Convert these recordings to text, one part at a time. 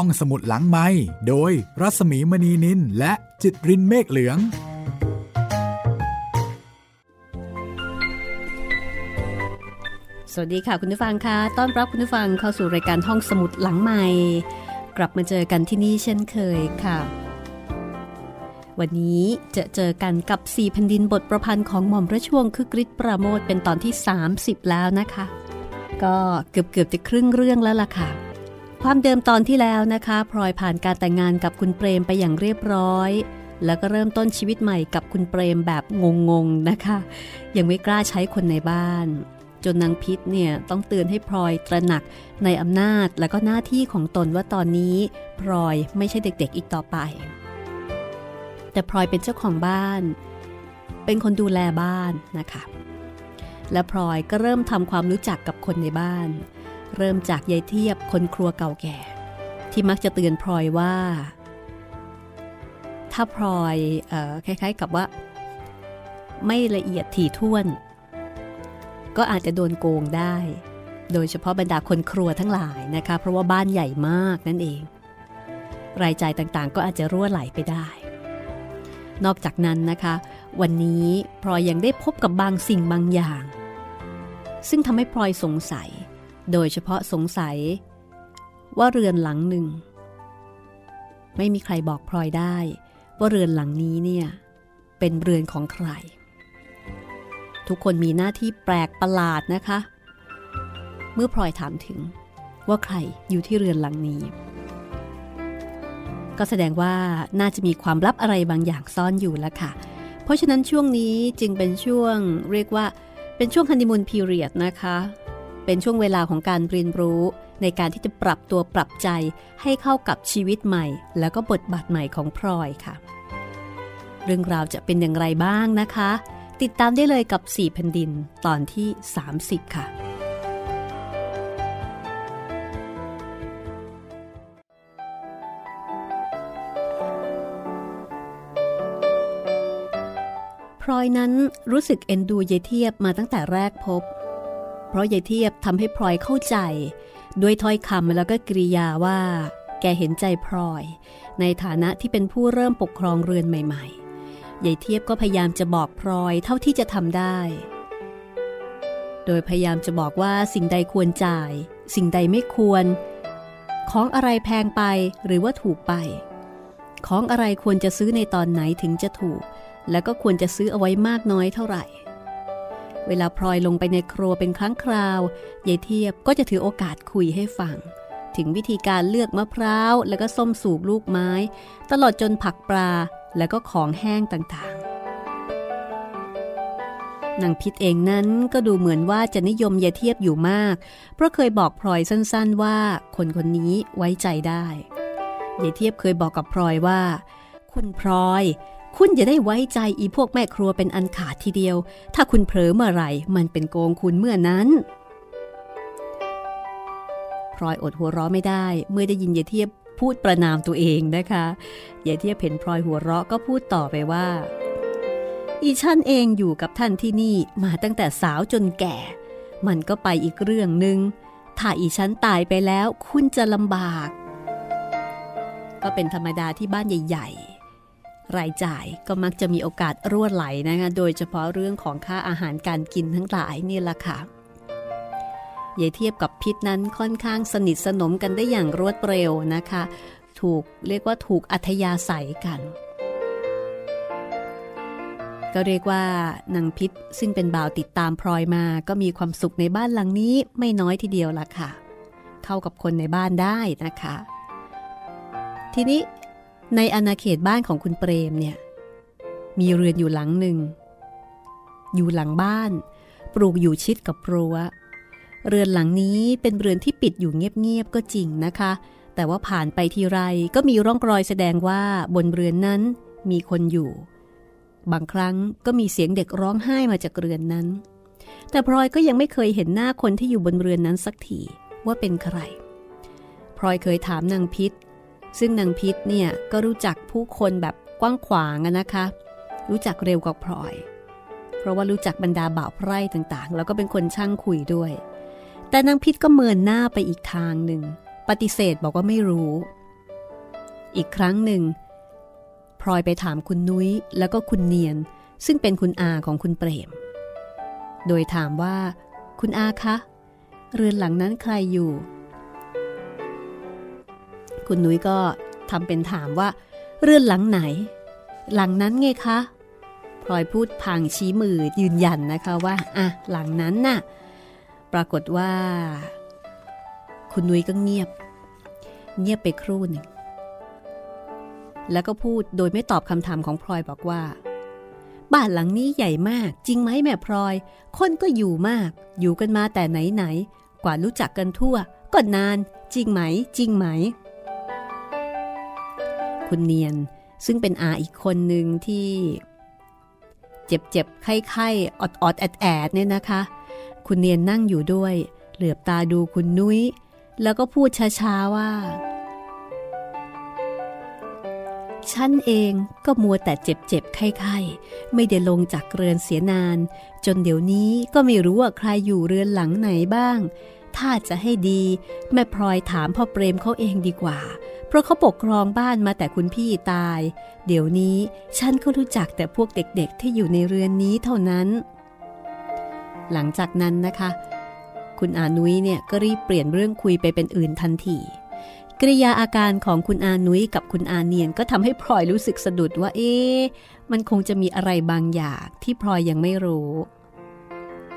ห้องสมุดหลังไม้โดยรัสมีมณีนินและจิตรินเมฆเหลือง สวัสดีค่ะคุณผู้ฟังคะต้อนรับคุณผู้ฟังเข้าสู่รายการห้องสมุดหลังใหม่กลับมาเจอกันที่นี่เช่นเคยค่ะ วันนี้จะเจอกันกับสี่แผ่นดินบทประพันธ์ของหม่อมราชวงศ์คือกริชปราโมทเป็นตอนที่ 30 แล้วนะคะ ก็เกือบเกือบจะครึ่งเรื่องแล้วล่ะค่ะ ความเดิมตอนที่แล้วนะคะพลอยผ่านการแต่งงานกับคุณเปรมไปอย่างเรียบร้อย แล้วก็เริ่มต้นชีวิตใหม่กับคุณเปรมแบบงงๆนะคะ ยังไม่กล้าใช้คนในบ้าน จนนางพิษเนี่ยต้องเตือนให้พลอยตระหนักในอำนาจและก็หน้าที่ของตนว่าตอนนี้พลอยไม่ใช่เด็กๆอีกต่อไป แต่พลอยเป็นเจ้าของบ้าน เป็นคนดูแลบ้านนะคะ และพลอยก็เริ่มทำความรู้จักกับคนในบ้าน เริ่มจากยายเทียบคนครัวเก่าแก่ ที่มักจะเตือนพลอยว่า ถ้าพลอยออคล้าย ๆกับว่า ไม่ละเอียดถี่ถ้วน ก็อาจจะโดนโกงได้ โดยเฉพาะบรรดาคนครัวทั้งหลายนะคะ เพราะว่าบ้านใหญ่มากนั่นเอง รายจ่ายต่างๆ ก็อาจจะรั่วไหลไปได้ นอกจากนั้นนะคะ วันนี้พลอยยังได้พบกับบางสิ่งบางอย่าง ซึ่งทำให้พลอยสงสัย โดยเฉพาะสงสัย ว่าเรือนหลังหนึ่ง ไม่มีใครบอกพลอยได้ ว่าเรือนหลังนี้เนี่ยเป็นเรือนของใคร ทุกคนมีหน้าที่แปลกประหลาดนะคะ เมื่อพลอยถามถึงว่าใครอยู่ที่เรือนหลังนี้ ก็แสดงว่าน่าจะมีความลับอะไรบางอย่างซ่อนอยู่แล้วค่ะ เพราะฉะนั้นช่วงนี้จึงเป็นช่วงเรียกว่าเป็นช่วงฮันนีมูนพีเรียดนะคะ เป็นช่วงเวลาของการเรียนรู้ ในการที่จะปรับตัวปรับใจให้เข้ากับชีวิตใหม่ แล้วก็บทบาทใหม่ของพลอยค่ะ เรื่องราวจะเป็นอย่างไรบ้างนะคะ ติดตามได้เลยกับ 4 แผ่นดินตอนที่ 30 ค่ะพลอยนั้นรู้สึกเอ็นดูยายเทียบมาตั้งแต่แรกพบ เพราะยายเทียบทำให้พลอยเข้าใจ ด้วยถ้อยคำแล้วก็กริยาว่า แกเห็นใจพลอย ในฐานะที่เป็นผู้เริ่มปกครองเรือนใหม่ๆยายเทียบก็พยายามจะบอกพลอยเท่าที่จะทำได้ โดยพยายามจะบอกว่าสิ่งใดควรจ่าย สิ่งใดไม่ควร ของอะไรแพงไปหรือว่าถูกไป ของอะไรควรจะซื้อในตอนไหนถึงจะถูก แล้วก็ควรจะซื้อเอาไว้มากน้อยเท่าไหร่ เวลาพลอยลงไปในครัวเป็นครั้งคราวยายเทียบก็จะถือโอกาสคุยให้ฟัง ถึงวิธีการเลือกมะพร้าว แล้วก็ส้มสูบลูกไม้ ตลอดจนผักปลาแล้วก็ของแห้งต่างๆนางพิษเองนั้นก็ดูเหมือนว่าจะนิยมยายเทียบอยู่มาก เพราะเคยบอกพลอยสั้นๆว่าคนคนนี้ไว้ใจได้ยายเทียบเคยบอกกับพลอยว่า คุณพลอย คุณอย่าได้ไว้ใจอีพวกแม่ครัวเป็นอันขาดทีเดียว ถ้าคุณเผลอเมื่อไหร่มันเป็นโกงคุณเมื่อนั้นพลอยอดหัวเราะไม่ได้ เมื่อได้ยินยายเทียบพูดประนามตัวเองนะคะยายเทียบเห็นพลอยหัวเราะก็พูดต่อไปว่า อีฉันเองอยู่กับท่านที่นี่มาตั้งแต่สาวจนแก่ มันก็ไปอีกเรื่องหนึ่งถ้าอีฉันตายไปแล้วคุณจะลำบาก ก็เป็นธรรมดาที่บ้านใหญ่ ๆ รายจ่ายก็มักจะมีโอกาสรั่วไหลนะคะ โดยเฉพาะเรื่องของค่าอาหารการกินทั้งหลายนี่แหละค่ะยายเทียบกับพิษนั้นค่อนข้างสนิทสนมกันได้อย่างรวดเร็วนะคะ ถูกเรียกว่าถูกอัธยาศัยกัน ก็เรียกว่านางพิษซึ่งเป็นบ่าวติดตามพลอยมา ก็มีความสุขในบ้านหลังนี้ไม่น้อยทีเดียวล่ะค่ะ เข้ากับคนในบ้านได้นะคะ ทีนี้ ในอาณาเขตบ้านของคุณเปรมเนี่ย มีเรือนอยู่หลังหนึ่ง อยู่หลังบ้าน ปลูกอยู่ชิดกับรั้ว เรือนหลังนี้เป็นเรือนที่ปิดอยู่เงียบๆก็จริงนะคะ แต่ว่าผ่านไปทีไรก็มีร่องรอยแสดงว่าบนเรือนนั้นมีคนอยู่ บางครั้งก็มีเสียงเด็กร้องไห้มาจากเรือนนั้น แต่พลอยก็ยังไม่เคยเห็นหน้าคนที่อยู่บนเรือนนั้นสักทีว่าเป็นใครพลอยเคยถามนางพิษ ซึ่งนางพิษเนี่ยก็รู้จักผู้คนแบบกว้างขวางนะคะ รู้จักเร็วกว่าพลอย เพราะว่ารู้จักบรรดาบ่าวไพร่ต่างๆ แล้วก็เป็นคนช่างคุยด้วย แต่นางพิษก็เมินหน้าไปอีกทางหนึ่ง ปฏิเสธบอกว่าไม่รู้ อีกครั้งหนึ่งพลอยไปถามคุณนุ้ยแล้วก็คุณเนียน ซึ่งเป็นคุณอาของคุณเปรม โดยถามว่า คุณอาคะ เรือนหลังนั้นใครอยู่ คุณนุ้ยก็ทำเป็นถามว่า เรือนหลังไหน หลังนั้นไงคะพลอยพูดพางชี้มือยืนยันนะคะว่าอะหลังนั้นน่ะ ปรากฏว่า คุณนุ้ยก็เงียบ เงียบไปครู่หนึ่งแล้วก็พูดโดยไม่ตอบคำถามของพลอยบอกว่า บ้านหลังนี้ใหญ่มาก จริงไหมแม่พลอย คนก็อยู่มาก อยู่กันมาแต่ไหนไหน กว่ารู้จักกันทั่ว ก็นาน จริงไหม จริงไหม คุณเนียน ซึ่งเป็นอาอีกคนหนึ่งที่เจ็บเจ็บไข้ไข้อดอดแอดแอดเนี่ยนะคะ คุณเนียนนั่งอยู่ด้วย เหลือบตาดูคุณนุ้ย แล้วก็พูดช้าๆว่า ฉันเองก็มัวแต่เจ็บเจ็บไข้ไข้ไม่ได้ลงจากเรือนเสียนาน จนเดี๋ยวนี้ก็ไม่รู้ว่าใครอยู่เรือนหลังไหนบ้าง ถ้าจะให้ดี แม่พลอยถามพ่อเปรมเขาเองดีกว่า ราะเขาปกครองบ้านมาแต่คุณพี่ตาย เดี๋ยวนี้ฉันก็รู้จักแต่พวกเด็กๆที่อยู่ในเรือนนี้เท่านั้น หลังจากนั้นนะคะ คุณอานุ้ยเนี่ยก็รีบเปลี่ยนเรื่องคุยไปเป็นอื่นทันทีกริยาอาการของคุณอานุ้ยกับคุณอาเนียนก็ทำให้พลอยรู้สึกสะดุดว่าเอ๊มันคงจะมีอะไรบางอย่างที่พลอยยังไม่รู้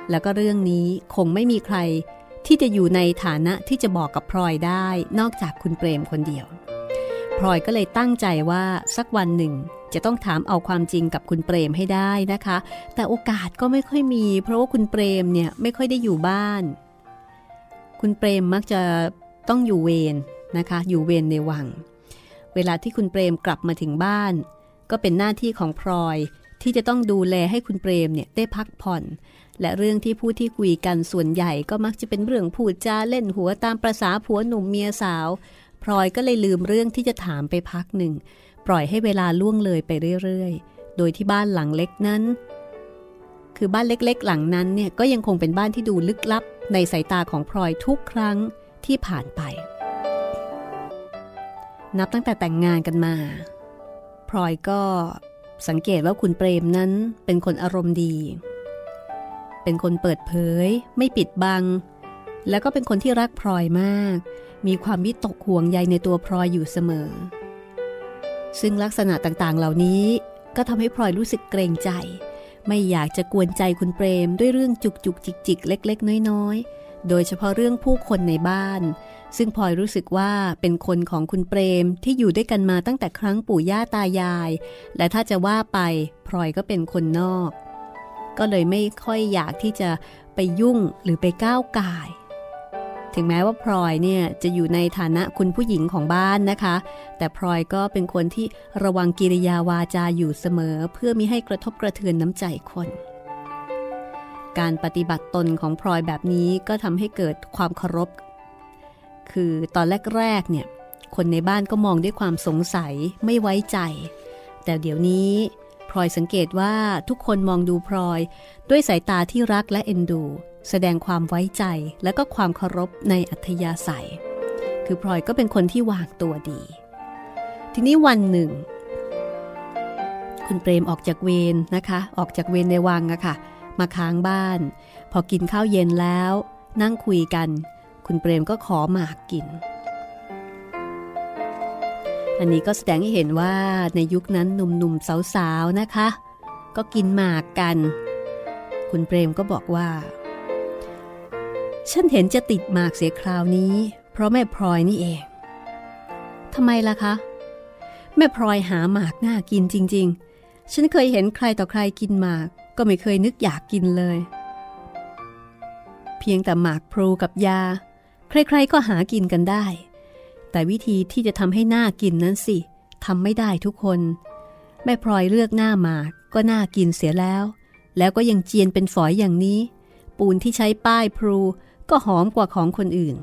แล้วก็เรื่องนี้คงไม่มีใคร ที่จะอยู่ในฐานะที่จะบอกกับพลอยได้ นอกจากคุณเปรมคนเดียวพลอยก็เลยตั้งใจว่าสักวันหนึ่ง จะต้องถามเอาความจริงกับคุณเปรมให้ได้นะคะ แต่โอกาสก็ไม่ค่อยมี เพราะว่าคุณเปรมเนี่ยไม่ค่อยได้อยู่บ้าน คุณเปรมมักจะต้องอยู่เวรนะคะ อยู่เวรในวัง เวลาที่คุณเปรมกลับมาถึงบ้าน ก็เป็นหน้าที่ของพลอย ที่จะต้องดูแลให้คุณเปรมเนี่ยได้พักผ่อน และเรื่องที่พูดที่คุยกันส่วนใหญ่ก็มักจะเป็นเรื่องพูดจาเล่นหัวตามประษาผัวหนุ่มเมียสาวพลอยก็เลยลืมเรื่องที่จะถามไปพักหนึ่ง ปล่อยให้เวลาล่วงเลยไปเรื่อยๆ โดยที่บ้านหลังเล็กนั้น คือบ้านเล็กๆ หลังนั้นเนี่ยก็ยังคงเป็นบ้านที่ดูลึกลับ ในสายตาของพลอยทุกครั้งที่ผ่านไป นับตั้งแต่แต่งงานกันมาพลอยก็ สังเกตว่าคุณเปรมนั้นเป็นคนอารมณ์ดี เป็นคนเปิดเผย ไม่ปิดบัง แล้วก็เป็นคนที่รักพลอยมาก มีความวิตกห่วงใยในตัวพลอยอยู่เสมอ ซึ่งลักษณะต่างๆ เหล่านี้ก็ทำให้พลอยรู้สึกเกรงใจ ไม่อยากจะกวนใจคุณเปรมด้วยเรื่องจุกจุกจิกจิกเล็ก ๆ น้อยๆ โดยเฉพาะเรื่องผู้คนในบ้าน ซึ่งพลอยรู้สึกว่าเป็นคนของคุณเปรมที่อยู่ด้วยกันมาตั้งแต่ครั้งปู่ย่าตายาย และถ้าจะว่าไปพลอยก็เป็นคนนอก ก็เลยไม่ค่อยอยากที่จะไปยุ่งหรือไปก้าวก่าย ถึงแม้ว่าพลอยเนี่ยจะอยู่ในฐานะคุณผู้หญิงของบ้านนะคะ แต่พลอยก็เป็นคนที่ระวังกิริยาวาจาอยู่เสมอ เพื่อมิให้กระทบกระเทือนน้ำใจคน การปฏิบัติตนของพลอยแบบนี้ก็ทำให้เกิดความเคารพ คือตอนแรกๆเนี่ยคนในบ้านก็มองด้วยความสงสัยไม่ไว้ใจ แต่เดี๋ยวนี้พลอยสังเกตว่าทุกคนมองดูพลอยด้วยสายตาที่รักและเอ็นดู แสดงความไว้ใจและก็ความเคารพในอัธยาศัย คือพลอยก็เป็นคนที่วางตัวดี ทีนี้วันหนึ่ง คุณเปรมออกจากเวรนะคะ ออกจากเวรในวังอะค่ะ มาค้างบ้าน พอกินข้าวเย็นแล้ว นั่งคุยกัน คุณเปรมก็ขอหมากกิน อันนี้ก็แสดงให้เห็นว่าในยุคนั้นหนุ่มๆสาวๆนะคะ ก็กินหมากกัน คุณเปรมก็บอกว่า ฉันเห็นจะติดหมากเสียคราวนี้ เพราะแม่พลอยนี่เองทำไมล่ะคะ แม่พลอยหาหมากน่ากินจริง ๆ ฉันเคยเห็นใครต่อใครกินหมาก ก็ไม่เคยนึกอยากกินเลย เพียงแต่หมากพลูกับยา ใครๆก็หากินกันได้ แต่วิธีที่จะทำให้หน้ากินนั้นสิทำไม่ได้ทุกคน แม่พลอยเลือกหน้าหมากก็น่ากินเสียแล้ว แล้วก็ยังเจียนเป็นฝอยอย่างนี้ ปูนที่ใช้ป้ายพลูก็หอมกว่าของคนอื่น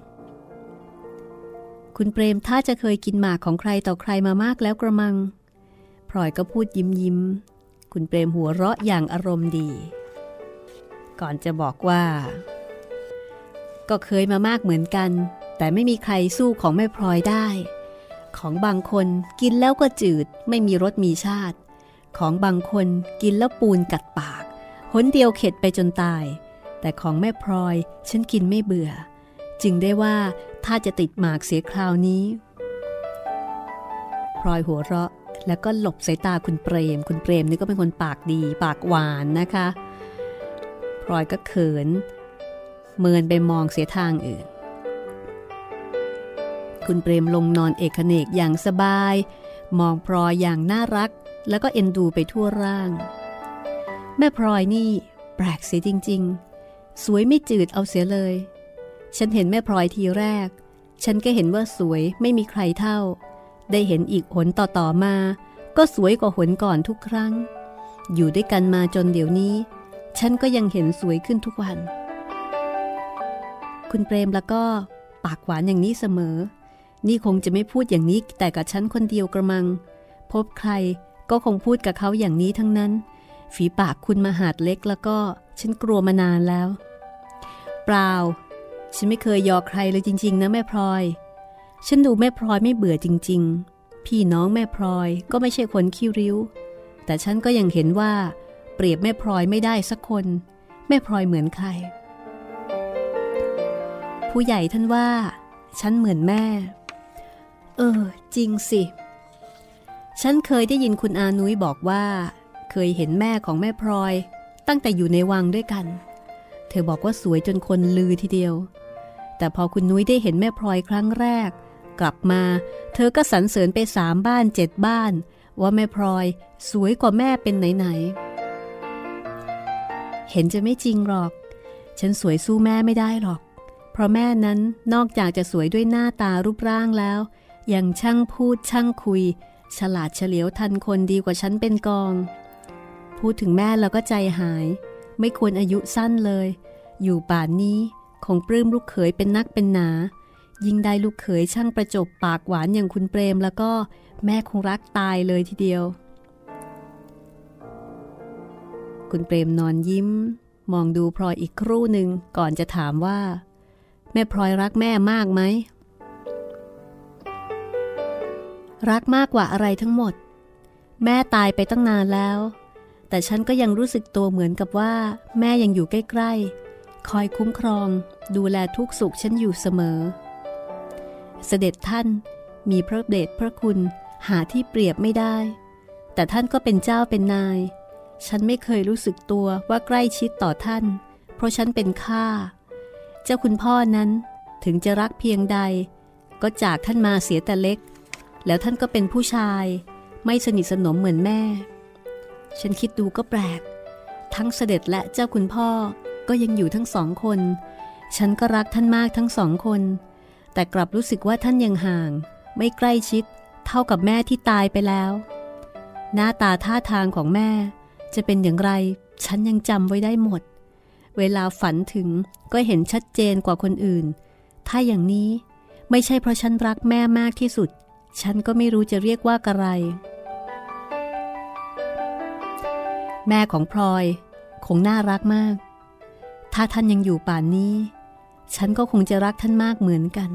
คุณเปรมถ้าจะเคยกินหมากของใครต่อใครมามากแล้วกระมังพลอยก็พูดยิ้มยิ้ม คุณเปรมหัวเราะอย่างอารมณ์ดี ก่อนจะบอกว่า ก็เคยมามากเหมือนกัน แต่ไม่มีใครสู้ของแม่พลอยได้ ของบางคนกินแล้วก็จืด ไม่มีรสมีชาติ ของบางคนกินแล้วปูนกัดปากหนเดียวเข็ดไปจนตาย แต่ของแม่พลอยฉันกินไม่เบื่อ จึงได้ว่าถ้าจะติดหมากเสียคราวนี้พลอยหัวเราะ แล้วก็หลบสายตาคุณเปรม คุณเปรมนี่ก็เป็นคนปากดี ปากหวานนะคะพลอยก็เขิน เมินไปมองเสียทางอื่น คุณเปรมลงนอนเอกเนกอย่างสบาย มองพลอยอย่างน่ารัก แล้วก็เอ็นดูไปทั่วร่าง แม่พลอยนี่แปลกเสียจริง ๆ สวยไม่จืดเอาเสียเลย ฉันเห็นแม่พลอยทีแรก ฉันก็เห็นว่าสวยไม่มีใครเท่า ได้เห็นอีกหนต่อๆมา ก็สวยกว่าหนก่อนทุกครั้ง อยู่ด้วยกันมาจนเดี๋ยวนี้ ฉันก็ยังเห็นสวยขึ้นทุกวัน คุณเปรมแล้วก็ปากหวานอย่างนี้เสมอ นี่คงจะไม่พูดอย่างนี้แต่กับฉันคนเดียวกระมัง พบใครก็คงพูดกับเขาอย่างนี้ทั้งนั้น ฝีปากคุณมาหาดเล็กแล้วก็ฉันกลัวมานานแล้ว เปล่า ฉันไม่เคยยอใครเลยจริง ๆ นะแม่พลอย ฉันดูแม่พลอยไม่เบื่อจริง ๆ พี่น้องแม่พลอยก็ไม่ใช่คนขี้ริ้ว แต่ฉันก็ยังเห็นว่า เปรียบแม่พลอยไม่ได้สักคน แม่พลอยเหมือนใคร ผู้ใหญ่ท่านว่า ฉันเหมือนแม่ เออ จริงสิ ฉันเคยได้ยินคุณอานุ้ยบอกว่า เคยเห็นแม่ของแม่พลอย ตั้งแต่อยู่ในวังด้วยกัน เธอบอกว่าสวยจนคนลือทีเดียว แต่พอคุณนุ้ยได้เห็นแม่พลอยครั้งแรก กลับมา เธอก็สรรเสริญไปสามบ้านเจ็ดบ้าน ว่าแม่พลอยสวยกว่าแม่เป็นไหนๆเห็นจะไม่จริงหรอก ฉันสวยสู้แม่ไม่ได้หรอก เพราะแม่นั้นนอกจากจะสวยด้วยหน้าตารูปร่างแล้ว ยังช่างพูดช่างคุย ฉลาดเฉลียวทันคนดีกว่าฉันเป็นกอง พูดถึงแม่แล้วก็ใจหาย ไม่ควรอายุสั้นเลย อยู่ป่านนี้คงปลื้มลูกเขยเป็นนักเป็นหนา ยิ่งได้ลูกเขยช่างประจบปากหวานอย่างคุณเปรม แล้วก็แม่คงรักตายเลยทีเดียว คุณเปรมนอนยิ้ม มองดูพลอยอีกครู่หนึ่งก่อนจะถามว่า แม่พลอยรักแม่มากไหม รักมากกว่าอะไรทั้งหมด แม่ตายไปตั้งนานแล้ว แต่ฉันก็ยังรู้สึกตัวเหมือนกับว่า แม่ยังอยู่ใกล้ๆคอยคุ้มครอง ดูแลทุกสุขฉันอยู่เสมอ เสด็จท่านมีพระเดชพระคุณหาที่เปรียบไม่ได้ แต่ท่านก็เป็นเจ้าเป็นนาย ฉันไม่เคยรู้สึกตัวว่าใกล้ชิดต่อท่าน เพราะฉันเป็นข้า เจ้าคุณพ่อนั้นถึงจะรักเพียงใด ก็จากท่านมาเสียแต่เล็ก แล้วท่านก็เป็นผู้ชาย ไม่สนิทสนมเหมือนแม่ ฉันคิดดูก็แปลก ทั้งเสด็จและเจ้าคุณพ่อก็ยังอยู่ทั้งสองคน ฉันก็รักท่านมากทั้งสองคน แต่กลับรู้สึกว่าท่านยังห่าง ไม่ใกล้ชิด เท่ากับแม่ที่ตายไปแล้ว หน้าตาท่าทางของแม่ จะเป็นอย่างไร ฉันยังจำไว้ได้หมด เวลาฝันถึงก็เห็นชัดเจนกว่าคนอื่น ถ้าอย่างนี้ไม่ใช่เพราะฉันรักแม่มากที่สุด ฉันก็ไม่รู้จะเรียกว่าอะไร แม่ของพลอย คงน่ารักมาก ถ้าท่านยังอยู่ป่านนี้ ฉันก็คงจะรักท่านมากเหมือนกัน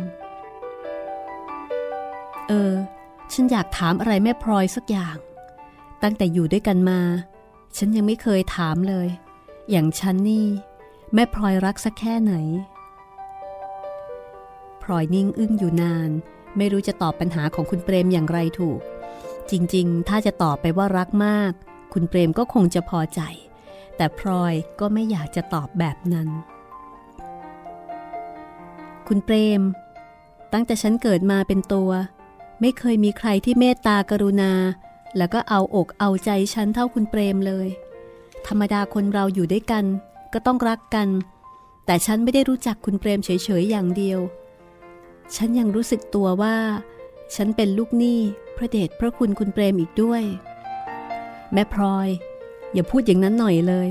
เออ ฉันอยากถามอะไรแม่พลอยสักอย่าง ตั้งแต่อยู่ด้วยกันมา ฉันยังไม่เคยถามเลย อย่างฉันนี่ แม่พลอยรักสักแค่ไหน พลอยนิ่งอึ้งอยู่นาน ไม่รู้จะตอบปัญหาของคุณเปรมอย่างไรถูก จริงๆ ถ้าจะตอบไปว่ารักมาก คุณเปรมก็คงจะพอใจ แต่พลอยก็ไม่อยากจะตอบแบบนั้น คุณเปรม ตั้งแต่ฉันเกิดมาเป็นตัว ไม่เคยมีใครที่เมตตากรุณา แล้วก็เอาอกเอาใจฉันเท่าคุณเปรมเลย ธรรมดาคนเราอยู่ด้วยกัน ก็ต้องรักกัน แต่ฉันไม่ได้รู้จักคุณเปรมเฉยๆอย่างเดียว ฉันยังรู้สึกตัวว่า ฉันเป็นลูกหนี้พระเดชพระคุณคุณเปรมอีกด้วย แม่พลอย อย่าพูดอย่างนั้นหน่อยเลย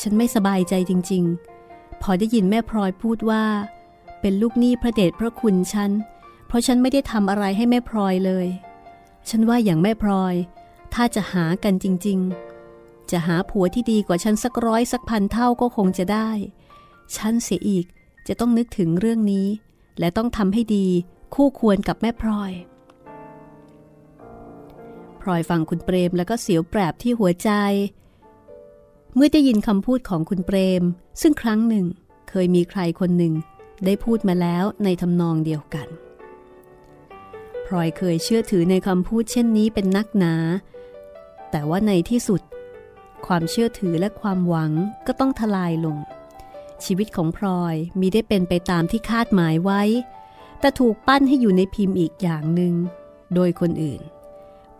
ฉันไม่สบายใจจริง ๆ พอได้ยินแม่พลอยพูดว่า เป็นลูกหนี้พระเดชพระคุณฉัน เพราะฉันไม่ได้ทำอะไรให้แม่พลอยเลย ฉันว่าอย่างแม่พลอย ถ้าจะหากันจริง ๆ จะหาผัวที่ดีกว่าฉันสักร้อยสักพันเท่าก็คงจะได้ ฉันเสียอีกจะต้องนึกถึงเรื่องนี้ และต้องทำให้ดีคู่ควรกับแม่พลอยพลอยฟังคุณเปรมแล้วก็เสียวแปรบที่หัวใจ เมื่อได้ยินคำพูดของคุณเปรม ซึ่งครั้งหนึ่งเคยมีใครคนหนึ่ง ได้พูดมาแล้วในทำนองเดียวกันพลอยเคยเชื่อถือในคำพูดเช่นนี้เป็นนักหนา แต่ว่าในที่สุด ความเชื่อถือและความหวังก็ต้องทลายลง ชีวิตของพลอยมีได้เป็นไปตามที่คาดหมายไว้ แต่ถูกปั้นให้อยู่ในพิมพ์อีกอย่างหนึ่งโดยคนอื่น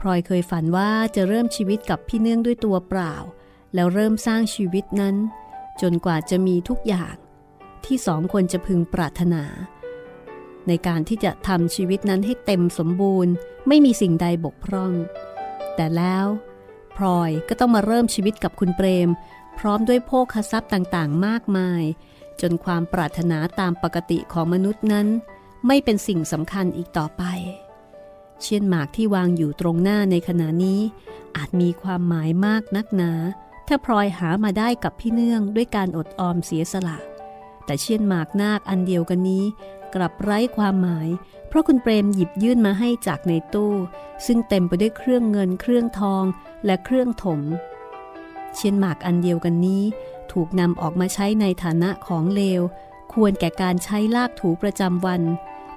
พลอยเคยฝันว่าจะเริ่มชีวิตกับพี่เนื่องด้วยตัวเปล่า แล้วเริ่มสร้างชีวิตนั้น จนกว่าจะมีทุกอย่าง ที่สองคนจะพึงปรารถนา ในการที่จะทำชีวิตนั้นให้เต็มสมบูรณ์ ไม่มีสิ่งใดบกพร่อง แต่แล้วพลอยก็ต้องมาเริ่มชีวิตกับคุณเปรม พร้อมด้วยโภคทรัพย์ต่างๆ มากมาย จนความปรารถนาตามปกติของมนุษย์นั้น ไม่เป็นสิ่งสำคัญอีกต่อไป เช่นหมากที่วางอยู่ตรงหน้าในขณะนี้ อาจมีความหมายมากนักหนา ถ้าพลอยหามาได้กับพี่เนื่องด้วยการอดออมเสียสละ แต่เช่นหมากนาคอันเดียวกันนี้ กลับไร้ความหมาย เพราะคุณเปรมหยิบยื่นมาให้จากในตู้ ซึ่งเต็มไปด้วยเครื่องเงินเครื่องทองและเครื่องถม เช่นหมากอันเดียวกันนี้ ถูกนำออกมาใช้ในฐานะของเลว ควรแก่การใช้ลากถูประจำวัน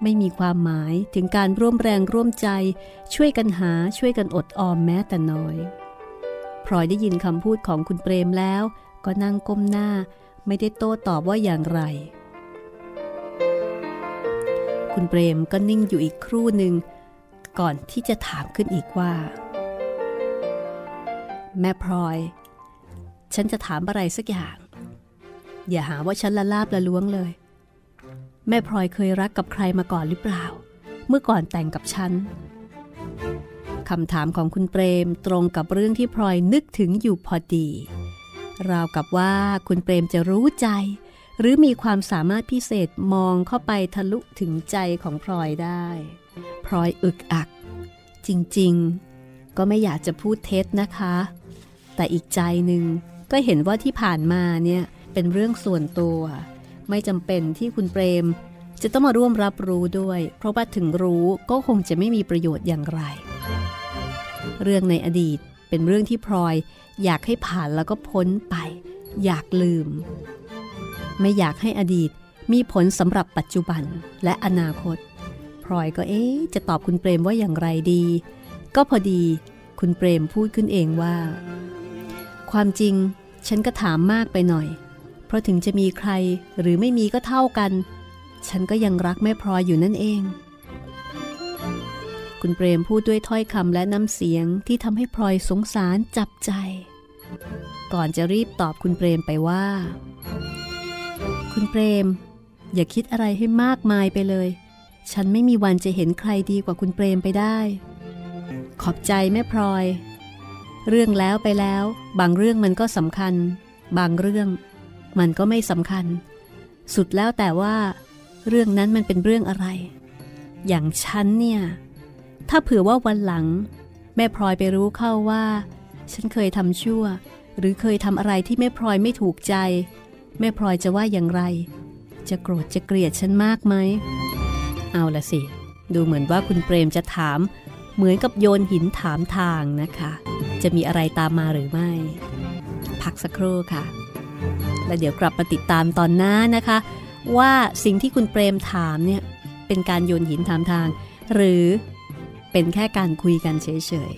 ไม่มีความหมายถึงการร่วมแรงร่วมใจ ช่วยกันหาช่วยกันอดออมแม้แต่น้อยพลอยได้ยินคำพูดของคุณเปรมแล้ว ก็นั่งก้มหน้า ไม่ได้โต้ตอบว่าอย่างไร คุณเปรมก็นิ่งอยู่อีกครู่หนึ่ง ก่อนที่จะถามขึ้นอีกว่า แม่พลอย ฉันจะถามอะไรสักอย่าง อย่าหาว่าฉันละลาบละล้วงเลย แม่พลอยเคยรักกับใครมาก่อนหรือเปล่า เมื่อก่อนแต่งกับฉันคำถามของคุณเปรมตรงกับเรื่องที่พลอยนึกถึงอยู่พอดี ราวกับว่าคุณเปรมจะรู้ใจ หรือมีความสามารถพิเศษมองเข้าไปทะลุถึงใจของพลอยได้ พลอยอึกอัก จริงๆ ก็ไม่อยากจะพูดเท็จนะคะ แต่อีกใจหนึ่งก็เห็นว่าที่ผ่านมาเนี่ยเป็นเรื่องส่วนตัว ไม่จำเป็นที่คุณเปรม จะต้องมาร่วมรับรู้ด้วย เพราะว่าถึงรู้ก็คงจะไม่มีประโยชน์อย่างไร เรื่องในอดีตเป็นเรื่องที่พลอย อยากให้ผ่านแล้วก็พ้นไป อยากลืม ไม่อยากให้อดีตมีผลสำหรับปัจจุบันและอนาคตพลอยก็เอ๊ะจะตอบคุณเปรมว่าอย่างไรดี ก็พอดีคุณเปรมพูดขึ้นเองว่า ความจริงฉันก็ถามมากไปหน่อย เพราะถึงจะมีใครหรือไม่มีก็เท่ากัน ฉันก็ยังรักแม่พลอยอยู่นั่นเอง คุณเปรมพูดด้วยถ้อยคำและน้ำเสียงที่ทำให้พลอยสงสารจับใจ ก่อนจะรีบตอบคุณเปรมไปว่า คุณเปรม อย่าคิดอะไรให้มากมายไปเลย ฉันไม่มีวันจะเห็นใครดีกว่าคุณเปรมไปได้ ขอบใจแม่พลอย เรื่องแล้วไปแล้ว บางเรื่องมันก็สำคัญ บางเรื่อง มันก็ไม่สำคัญ สุดแล้วแต่ว่า เรื่องนั้นมันเป็นเรื่องอะไร อย่างฉันเนี่ย ถ้าเผื่อว่าวันหลัง แม่พลอยไปรู้เข้าว่า ฉันเคยทำชั่ว หรือเคยทำอะไรที่แม่พลอยไม่ถูกใจ แม่พลอยจะว่าอย่างไร จะโกรธจะเกลียดฉันมากไหม เอาละสิ ดูเหมือนว่าคุณเปรมจะถาม เหมือนกับโยนหินถามทางนะคะ จะมีอะไรตามมาหรือไม่ พักสักครู่ค่ะ แล้วเดี๋ยวกลับมาติดตามตอนหน้านะคะ ว่าสิ่งที่คุณเปรมถามเนี่ยเป็นการโยนหินถามทาง หรือ เป็นแค่การคุยกันเฉย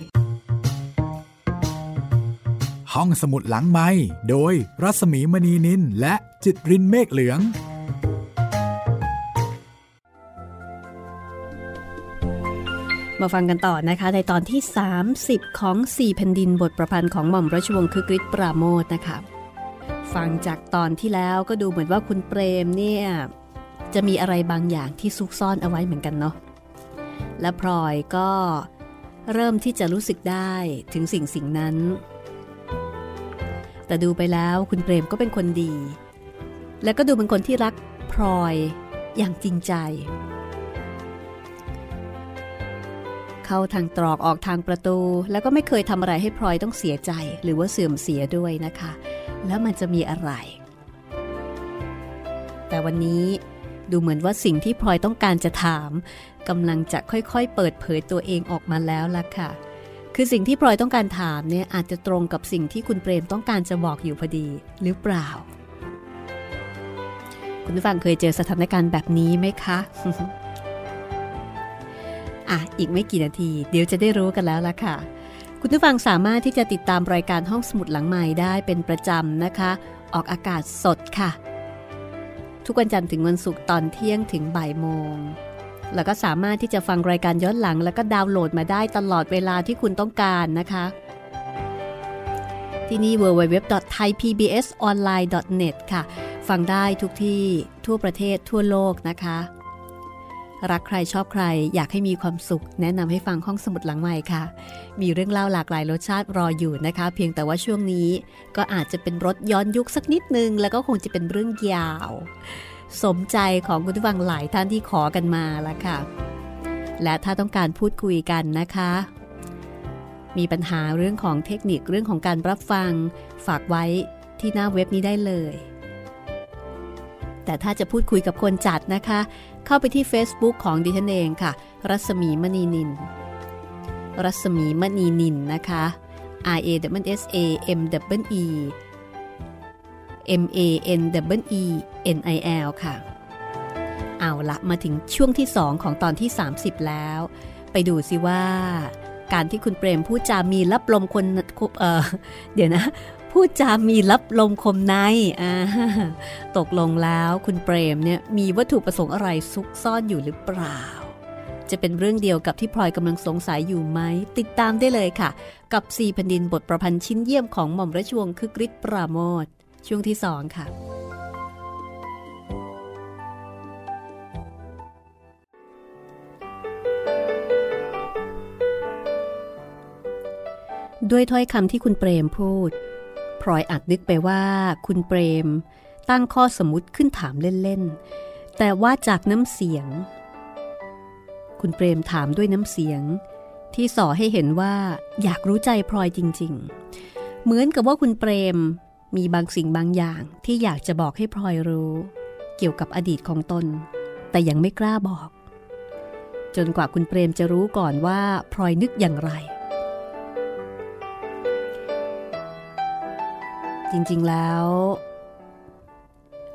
ๆ ห้องสมุดหลังไม้โดยรัสมีมณีนินและจิตรินเมฆเหลือง มาฟังกันต่อนะคะ ในตอนที่ 30 ของ 4 แผ่นดินบทประพันธ์ของหม่อมราชวงศ์คึกฤทธิ์ปราโมทนะคะฟังจากตอนที่แล้วก็ดูเหมือนว่าคุณเปรมเนี่ยจะมีอะไรบางอย่างที่ซุกซ่อนเอาไว้เหมือนกันเนาะ และพลอยก็เริ่มที่จะรู้สึกได้ถึงสิ่งสิ่งนั้น แต่ดูไปแล้วคุณเปรมก็เป็นคนดี และก็ดูเป็นคนที่รักพลอยอย่างจริงใจ เข้าทางตรอกออกทางประตู แล้วก็ไม่เคยทำอะไรให้พลอยต้องเสียใจ หรือว่าเสื่อมเสียด้วยนะคะ แล้วมันจะมีอะไร แต่วันนี้ดูเหมือนว่าสิ่งที่พลอยต้องการจะถาม กำลังจะค่อยๆ เปิดเผยตัวเองออกมาแล้วล่ะค่ะ คือสิ่งที่พลอยต้องการถามเนี่ยอาจจะตรงกับสิ่งที่คุณเปรมต้องการจะบอกอยู่พอดีหรือเปล่า คุณผู้ฟังเคยเจอสถานการณ์แบบนี้ไหมคะอะอีกไม่กี่นาที เดี๋ยวจะได้รู้กันแล้วล่ะค่ะ คุณผู้ฟังสามารถที่จะติดตามรายการห้องสมุดหลังใหม่ได้เป็นประจำนะคะ ออกอากาศสดค่ะ ทุกวันจันทร์ถึงวันศุกร์ตอนเที่ยงถึงบ่ายโมง แล้วก็สามารถที่จะฟังรายการย้อนหลัง แล้วก็ดาวน์โหลดมาได้ตลอดเวลาที่คุณต้องการนะคะ ที่นี่ www.thaipbsonline.net ค่ะ ฟังได้ทุกที่ทั่วประเทศทั่วโลกนะคะ รักใครชอบใครอยากให้มีความสุข แนะนำให้ฟังห้องสมุดหลังใหม่ค่ะ มีเรื่องเล่าหลากหลายรสชาติรออยู่นะคะ เพียงแต่ว่าช่วงนี้ก็อาจจะเป็นรถย้อนยุคสักนิดนึง แล้วก็คงจะเป็นเรื่องยาว สมใจของคุณผู้ฟังหลายท่านที่ขอกันมาละค่ะ และถ้าต้องการพูดคุยกันนะคะ มีปัญหาเรื่องของเทคนิคเรื่องของการรับฟังฝากไว้ที่หน้าเว็บนี้ได้เลย แต่ถ้าจะพูดคุยกับคนจัดนะคะ เข้าไปที่ Facebook ของดิฉันเองค่ะ รัศมีมณีนิน รัศมีมณีนินนะคะ R A W S A M W E M A N W E N I L ค่ะ เอาละมาถึงช่วงที่ 2 ของตอนที่ 30 แล้ว ไปดูสิว่า การที่คุณเปรมพูดจามีรับลมคนเเดี๋ยวนะพูดจามีรับลมคมในตกลงแล้วคุณเปรมเนี่ยมีวัตถุประสงค์อะไรซุกซ่อนอยู่หรือเปล่า จะเป็นเรื่องเดียวกับที่พลอยกำลังสงสัยอยู่ไหม ติดตามได้เลยค่ะ กับสีแผ่นดินบทประพันธ์ชิ้นเยี่ยมของหม่อมราชวงศ์คึกฤทธิ์ปราโมทช่วงที่สองค่ะ ด้วยถ้อยคำที่คุณเปรมพูดพลอยอาจนึกไปว่าคุณเปรมตั้งข้อสมมติขึ้นถามเล่นๆ แต่ว่าจากน้ำเสียง คุณเปรมถามด้วยน้ำเสียง ที่ส่อให้เห็นว่าอยากรู้ใจพลอยจริง ๆ เหมือนกับว่าคุณเปรมมีบางสิ่งบางอย่างที่อยากจะบอกให้พลอยรู้ เกี่ยวกับอดีตของตน แต่ยังไม่กล้าบอก จนกว่าคุณเปรมจะรู้ก่อนว่าพลอยนึกอย่างไร จริงๆแล้ว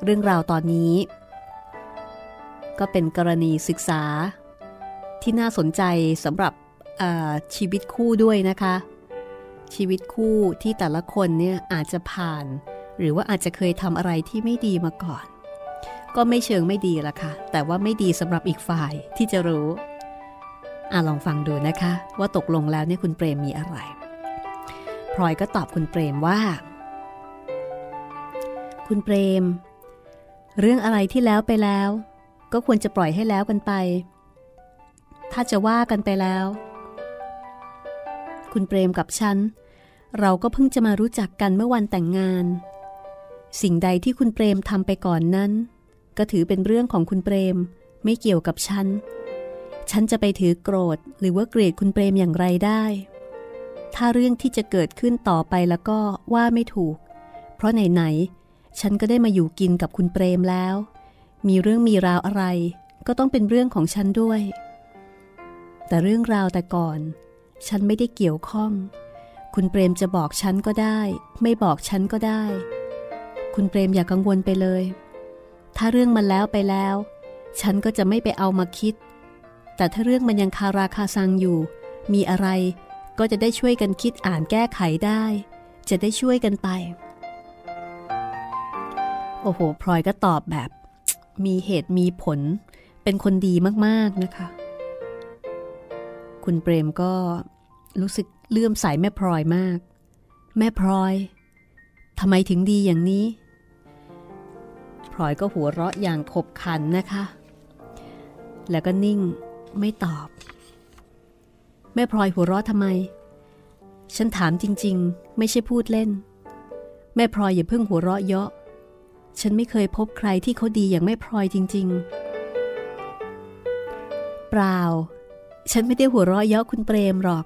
เรื่องราวตอนนี้ ก็เป็นกรณีศึกษาที่น่าสนใจสำหรับชีวิตคู่ด้วยนะคะ ชีวิตคู่ที่แต่ละคนเนี่ยอาจจะผ่าน หรือว่าอาจจะเคยทำอะไรที่ไม่ดีมาก่อน ก็ไม่เชิงไม่ดีละค่ะ แต่ว่าไม่ดีสำหรับอีกฝ่ายที่จะรู้อ่าลองฟังดูนะคะ ว่าตกลงแล้วเนี่ยคุณเปรมมีอะไรพลอยก็ตอบคุณเปรมว่า คุณเปรม เรื่องอะไรที่แล้วไปแล้ว ก็ควรจะปล่อยให้แล้วกันไป ถ้าจะว่ากันไปแล้ว คุณเปรมกับฉัน เราก็เพิ่งจะมารู้จักกันเมื่อวันแต่งงาน สิ่งใดที่คุณเปรมทำไปก่อนนั้น ก็ถือเป็นเรื่องของคุณเปรมไม่เกี่ยวกับฉัน ฉันจะไปถือโกรธหรือว่าเกลียดคุณเปรมอย่างไรได้ ถ้าเรื่องที่จะเกิดขึ้นต่อไปแล้วก็ว่าไม่ถูก เพราะไหนๆ ฉันก็ได้มาอยู่กินกับคุณเปรมแล้ว มีเรื่องมีราวอะไร ก็ต้องเป็นเรื่องของฉันด้วย แต่เรื่องราวแต่ก่อน ฉันไม่ได้เกี่ยวข้อง คุณเปรมจะบอกฉันก็ได้ ไม่บอกฉันก็ได้ คุณเปรมอย่ากกังวลไปเลย ถ้าเรื่องมันแล้วไปแล้ว ฉันก็จะไม่ไปเอามาคิด แต่ถ้าเรื่องมันยังคาราคาซังอยู่ มีอะไรก็จะได้ช่วยกันคิดอ่านแก้ไขได้ จะได้ช่วยกันไป โอ้โหพลอยก็ตอบแบบ มีเหตุมีผล เป็นคนดีมากๆนะคะ คุณเปรมก็รู้สึกเลื่อมใสแม่พลอยมาก แม่พลอยทำไมถึงดีอย่างนี้พลอยก็หัวเราะอย่างขบขันนะคะ แล้วก็นิ่งไม่ตอบ แม่พลอยหัวเราะทำไม ฉันถามจริง ๆ ไม่ใช่พูดเล่น แม่พลอยอย่าเพิ่งหัวเราะเยาะ ฉันไม่เคยพบใครที่เขาดีอย่างแม่พลอยจริง ๆ เปล่า ฉันไม่ได้หัวเราะเยาะคุณเปรมหรอก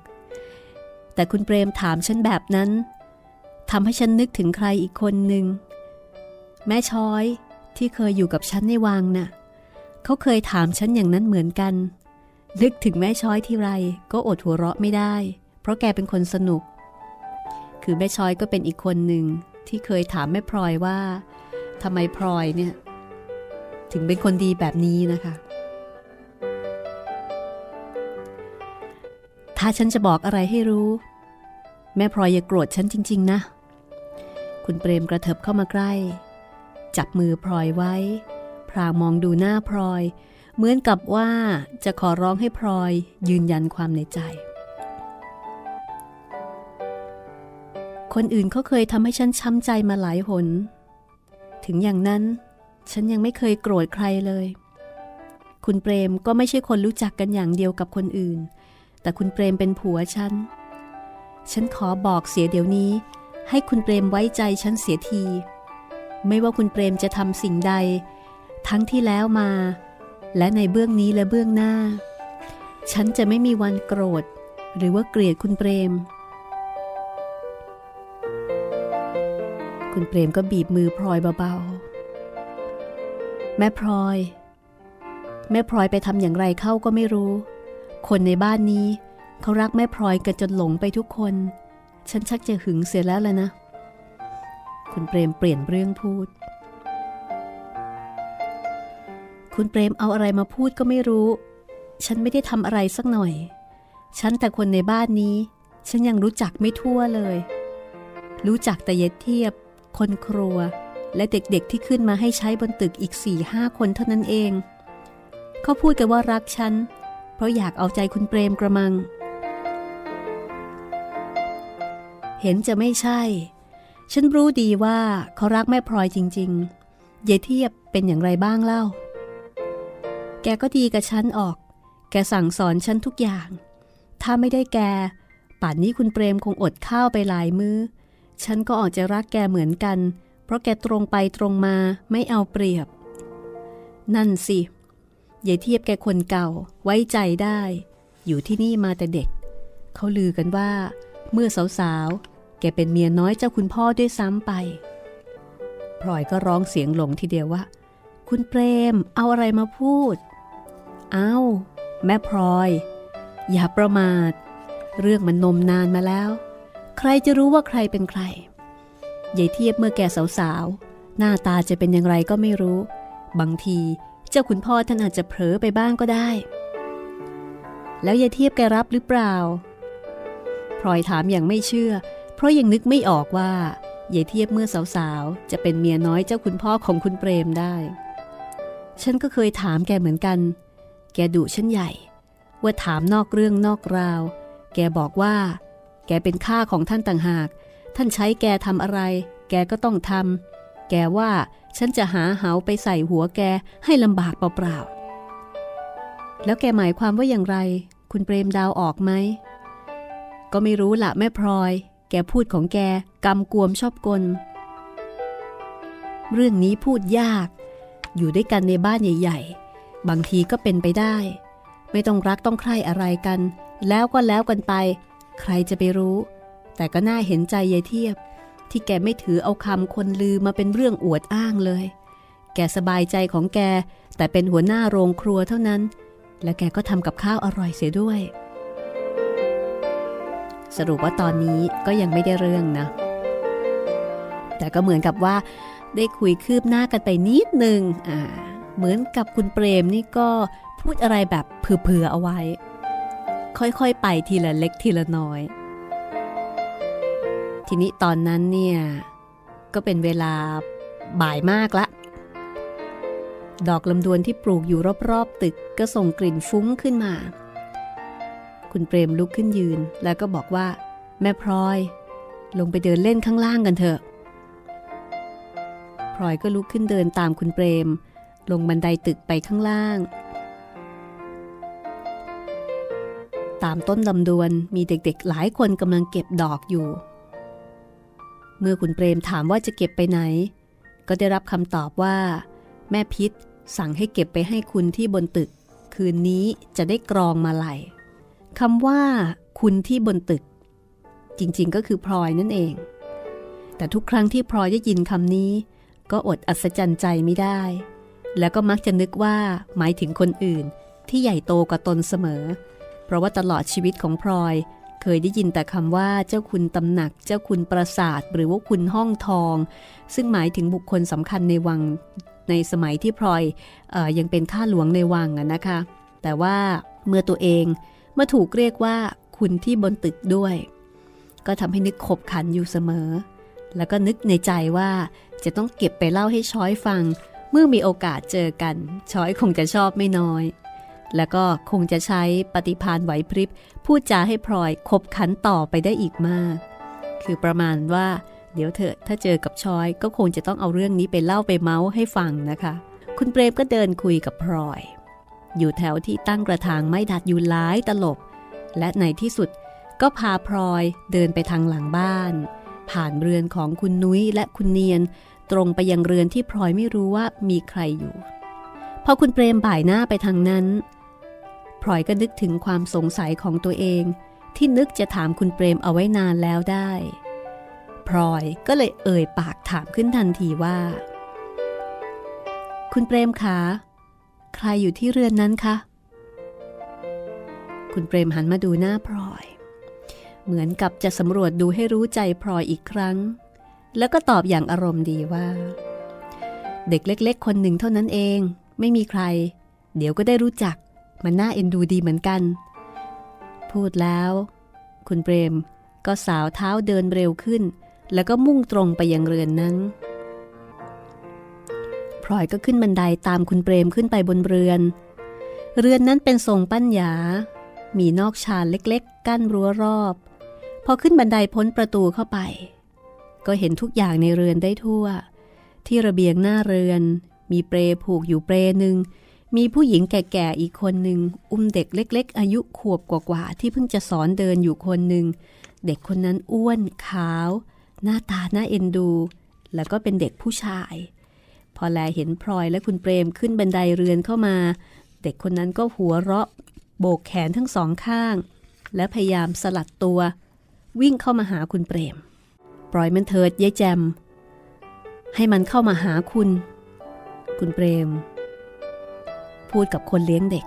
แต่คุณเปรมถามฉันแบบนั้นทำให้ฉันนึกถึงใครอีกคนหนึ่ง แม่ช้อยที่เคยอยู่กับฉันในวังนะ่ะ เขาเคยถามฉันอย่างนั้นเหมือนกัน นึกถึงแม่ช้อยที่ไรก็อดหัวเราะไม่ได้ เพราะแกเป็นคนสนุก คือแม่ช้อยก็เป็นอีกคนหนึ่งที่เคยถามแม่พลอยว่า ทำไมพลอยเนี่ย ถึงเป็นคนดีแบบนี้นะคะ ถ้าฉันจะบอกอะไรให้รู้ แม่พลอยอย่าโกรธฉันจริง ๆ นะ คุณเปรมกระเถิบเข้ามาใกล้ จับมือพลอยไว้ พรางมองดูหน้าพลอย เหมือนกับว่าจะขอร้องให้พลอยยืนยันความในใจคนอื่นเขาเคยทำให้ฉันช้ำใจมาหลายหน ถึงอย่างนั้น ฉันยังไม่เคยโกรธใครเลย คุณเปรมก็ไม่ใช่คนรู้จักกันอย่างเดียวกับคนอื่น แต่คุณเปรมเป็นผัวฉัน ฉันขอบอกเสียเดี๋ยวนี้ ให้คุณเปรมไว้ใจฉันเสียที ไม่ว่าคุณเปรมจะทำสิ่งใด ทั้งที่แล้วมา และในเบื้องนี้และเบื้องหน้า ฉันจะไม่มีวันโกรธ หรือว่าเกลียดคุณเปรม คุณเปรมก็บีบมือพลอยเบาๆ แม่พลอย แม่พลอยไปทำอย่างไรเข้าก็ไม่รู้ คนในบ้านนี้เขารักแม่พลอยกันจนหลงไปทุกคน ฉันชักจะหึงเสียแล้วละนะ คุณเปรมเปลี่ยนเรื่องพูด คุณเปรมเอาอะไรมาพูดก็ไม่รู้ ฉันไม่ได้ทำอะไรสักหน่อย ฉันแต่คนในบ้านนี้ ฉันยังรู้จักไม่ทั่วเลย รู้จักแต่เย็ดเทียบ คนครัว และเด็กๆที่ขึ้นมาให้ใช้บนตึกอีกสี่ห้าคนเท่านั้นเอง เขาพูดกันว่ารักฉัน เพราะอยากเอาใจคุณเปรมกระมัง เห็นจะไม่ใช่ ฉันรู้ดีว่าเขารักแม่พลอยจริง ๆ เยเทียบเป็นอย่างไรบ้างเล่า แกก็ดีกับฉันออก แกสั่งสอนฉันทุกอย่าง ถ้าไม่ได้แก ป่านนี้คุณเปรมคงอดข้าวไปหลายมือ้อ ฉันก็ออกจะรักแกเหมือนกัน เพราะแกตรงไปตรงมาไม่เอาเปรียบ นั่นสิยายเทียบแกคนเก่าไว้ใจได้ อยู่ที่นี่มาแต่เด็ก เขาลือกันว่า เมื่อสาวๆ แกเป็นเมียน้อยเจ้าคุณพ่อด้วยซ้ำไป พลอยก็ร้องเสียงหลงทีเดียวว่า คุณเปรมเอาอะไรมาพูด เอาแม่พลอย อย่าประมาท เรื่องมันนมนานมาแล้ว ใครจะรู้ว่าใครเป็นใครยายเทียบเมื่อแกสาวๆ หน้าตาจะเป็นอย่างไรก็ไม่รู้ บางทีเจ้าคุณพ่อท่านอาจจะเผลอไปบ้างก็ได้ แล้วยายเทียบแกรับหรือเปล่าพลอยถามอย่างไม่เชื่อ เพราะยังนึกไม่ออกว่ายายเทียบเมื่อสาวๆ จะเป็นเมียน้อยเจ้าคุณพ่อของคุณเปรมได้ ฉันก็เคยถามแกเหมือนกัน แกดุฉันใหญ่ ว่าถามนอกเรื่องนอกราว แกบอกว่า แกเป็นข้าของท่านต่างหาก ท่านใช้แกทำอะไร แกก็ต้องทำ แกว่าฉันจะหาเหาไปใส่หัวแกให้ลำบากเปล่าๆ แล้วแกหมายความว่าอย่างไร คุณเปรมดาวออกไหม ก็ไม่รู้ละแม่พลอย แกพูดของแกกำกวมชอบกล เรื่องนี้พูดยาก อยู่ด้วยกันในบ้านใหญ่ ๆ บางทีก็เป็นไปได้ ไม่ต้องรักต้องใคร่อะไรกัน แล้วก็แล้วกันไป ใครจะไปรู้ แต่ก็น่าเห็นใจยายเทียบ ที่แกไม่ถือเอาคำคนลือมาเป็นเรื่องอวดอ้างเลย แกสบายใจของแก แต่เป็นหัวหน้าโรงครัวเท่านั้น และแกก็ทำกับข้าวอร่อยเสียด้วย สรุปว่าตอนนี้ก็ยังไม่ได้เรื่องนะ แต่ก็เหมือนกับว่า ได้คุยคืบหน้ากันไปนิดนึงอ่าเหมือนกับคุณเปรมนี่ก็พูดอะไรแบบเผื่อๆเอาไว้ ค่อยๆ ไปทีละเล็กทีละน้อย ทีนี้ตอนนั้นเนี่ย ก็เป็นเวลาบ่ายมากละ ดอกลำดวนที่ปลูกอยู่รอบๆ ตึกก็ส่งกลิ่นฟุ้งขึ้นมา คุณเปรมลุกขึ้นยืน แล้วก็บอกว่า แม่พลอย ลงไปเดินเล่นข้างล่างกันเถอะพลอยก็ลุกขึ้นเดินตามคุณเปรม ลงบันไดตึกไปข้างล่าง ตามต้นลำดวนมีเด็กๆ หลายคนกำลังเก็บดอกอยู่ เมื่อคุณเปรมถามว่าจะเก็บไปไหน ก็ได้รับคำตอบว่า แม่พิษสั่งให้เก็บไปให้คุณที่บนตึก คืนนี้จะได้กรองมาไหลคำว่า คุณที่บนตึก จริงๆก็คือพลอยนั่นเอง แต่ทุกครั้งที่พลอยได้ยินคำนี้ ก็อดอัศจรรย์ใจไม่ได้ แล้วก็มักจะนึกว่าหมายถึงคนอื่นที่ใหญ่โตกว่าตนเสมอ เพราะว่าตลอดชีวิตของพลอย เคยได้ยินแต่คำว่าเจ้าคุณตำหนัก เจ้าคุณปราสาท หรือว่าคุณห้องทอง ซึ่งหมายถึงบุคคลสำคัญในวังในสมัยที่พลอยอยังเป็นข้าหลวงในวังนะคะ แต่ว่าเมื่อตัวเองเมื่อถูกเรียกว่าคุณที่บนตึกด้วย ก็ทำให้นึกขบขันอยู่เสมอ แล้วก็นึกในใจว่าจะต้องเก็บไปเล่าให้ช้อยฟัง เมื่อมีโอกาสเจอกัน ช้อยคงจะชอบไม่น้อย แล้วก็คงจะใช้ปฏิพานไหวพริบพูดจาให้พลอยคบขันต่อไปได้อีกมาก คือประมาณว่า เดี๋ยวเถอะถ้าเจอกับชอยก็คงจะต้องเอาเรื่องนี้ไปเล่าไปเมาส์ให้ฟังนะคะ คุณเปรมก็เดินคุยกับพลอย อยู่แถวที่ตั้งกระถางไม้ดัดอยู่หลายตลบ และในที่สุดก็พาพลอยเดินไปทางหลังบ้าน ผ่านเรือนของคุณนุ้ยและคุณเนียน ตรงไปยังเรือนที่พลอยไม่รู้ว่ามีใครอยู่ พอคุณเปรมบ่ายหน้าไปทางนั้น พลอยก็นึกถึงความสงสัยของตัวเองที่นึกจะถามคุณเปรมเอาไว้นานแล้วได้ พลอยก็เลยเอ่ยปากถามขึ้นทันทีว่า คุณเปรมคะ ใครอยู่ที่เรือนนั้นคะ คุณเปรมหันมาดูหน้าพลอย เหมือนกับจะสำรวจดูให้รู้ใจพลอยอีกครั้ง แล้วก็ตอบอย่างอารมณ์ดีว่า เด็กเล็ก ๆ คนหนึ่งเท่านั้นเอง ไม่มีใคร เดี๋ยวก็ได้รู้จัก มันน่าเอ็นดูดีเหมือนกัน พูดแล้ว คุณเปรมก็สาวเท้าเดินเร็วขึ้น แล้วก็มุ่งตรงไปยังเรือนนั้นพลอยก็ขึ้นบันไดาตามคุณเปรมขึ้นไปบนเรือน เรือนนั้นเป็นทรงปั้นหยา มีนอกชานเล็กๆ กั้นรั้วรอบ พอขึ้นบันไดพ้นประตูเข้าไป ก็เห็นทุกอย่างในเรือนได้ทั่ว ที่ระเบียงหน้าเรือน มีเปรผูกอยู่เปรหนึ่ง มีผู้หญิงแก่ๆอีกคนหนึ่งอุ้มเด็กเล็ก ๆ อายุขวบกว่าๆที่เพิ่งจะสอนเดินอยู่คนหนึ่งเด็กคนนั้นอ้วนขาว หน้าตาหน้าเอ็นดู แล้วก็เป็นเด็กผู้ชาย พอแลเห็นพลอยและคุณเปรมขึ้นบันไดเรือนเข้ามา เด็กคนนั้นก็หัวเราะ โบกแขนทั้งสองข้าง และพยายามสลัดตัว วิ่งเข้ามาหาคุณเปรม ปล่อยมันเถิดยายแจม ให้มันเข้ามาหาคุณ คุณเปรม พูดกับคนเลี้ยงเด็ก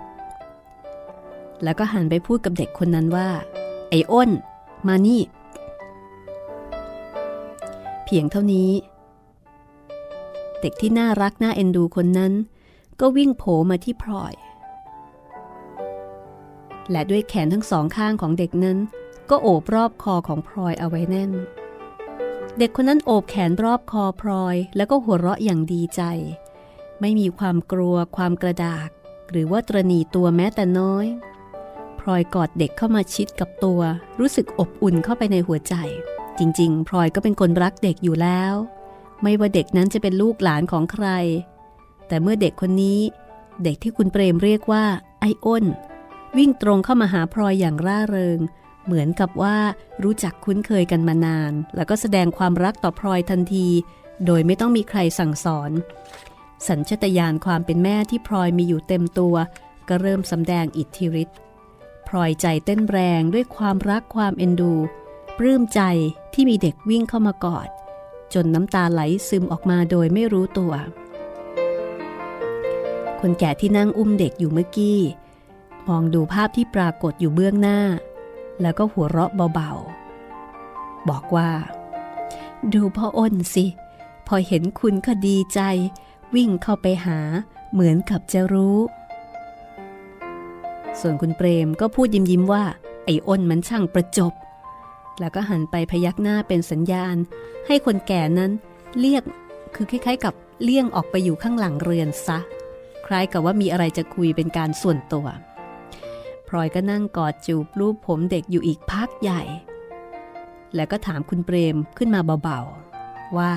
แล้วก็หันไปพูดกับเด็กคนนั้นว่า ไอ้อ้น มานี่พียงเท่านี้ เด็กที่น่ารักน่าเอ็นดูคนนั้น ก็วิ่งโผมาที่พลอย และด้วยแขนทั้งสองข้างของเด็กนั้น ก็โอบรอบคอของพลอยเอาไว้แน่น เด็กคนนั้นโอบแขนรอบคอพลอย แล้วก็หัวเราะอย่างดีใจ ไม่มีความกลัวความกระดาก หรือว่าตรณีตัวแม้แต่น้อยพลอยกอดเด็กเข้ามาชิดกับตัว รู้สึกอบอุ่นเข้าไปในหัวใจ จริงๆพลอยก็เป็นคนรักเด็กอยู่แล้ว ไม่ว่าเด็กนั้นจะเป็นลูกหลานของใคร แต่เมื่อเด็กคนนี้ เด็กที่คุณเปรมเรียกว่า ไอ้อ้น วิ่งตรงเข้ามาหาพลอยอย่างร่าเริง เหมือนกับว่ารู้จักคุ้นเคยกันมานาน แล้วก็แสดงความรักต่อพลอยทันที โดยไม่ต้องมีใครสั่งสอน สัญชตาตญาณความเป็นแม่ที่พลอยมีอยู่เต็มตัว ก็เริ่มสำแดงอิทธิฤทธิ์พลอยใจเต้นแรงด้วยความรักความเอ็นดู ปลื้มใจที่มีเด็กวิ่งเข้ามากอด จนน้ำตาไหลซึมออกมาโดยไม่รู้ตัว คนแก่ที่นั่งอุ้มเด็กอยู่เมื่อกี้ มองดูภาพที่ปรากฏอยู่เบื้องหน้า แล้วก็หัวเราะเบาๆ บอกว่า ดูพ่ออ้นสิ พอเห็นคุณก็ดีใจ วิ่งเข้าไปหาเหมือนกับจะรู้ ส่วนคุณเปรมก็พูดยิ้มยิ้มว่า ไอ้อ้นมันช่างประจบ แล้วก็หันไปพยักหน้าเป็นสัญญาณ ให้คนแก่นั้นเรียกคือคล้าย ๆ กับเลี่ยงออกไปอยู่ข้างหลังเรือนซะ คล้ายกับว่ามีอะไรจะคุยเป็นการส่วนตัวพลอยก็นั่งกอดจูบรูปผมเด็กอยู่อีกพักใหญ่ แล้วก็ถามคุณเปรมขึ้นมาเบาๆ ว่า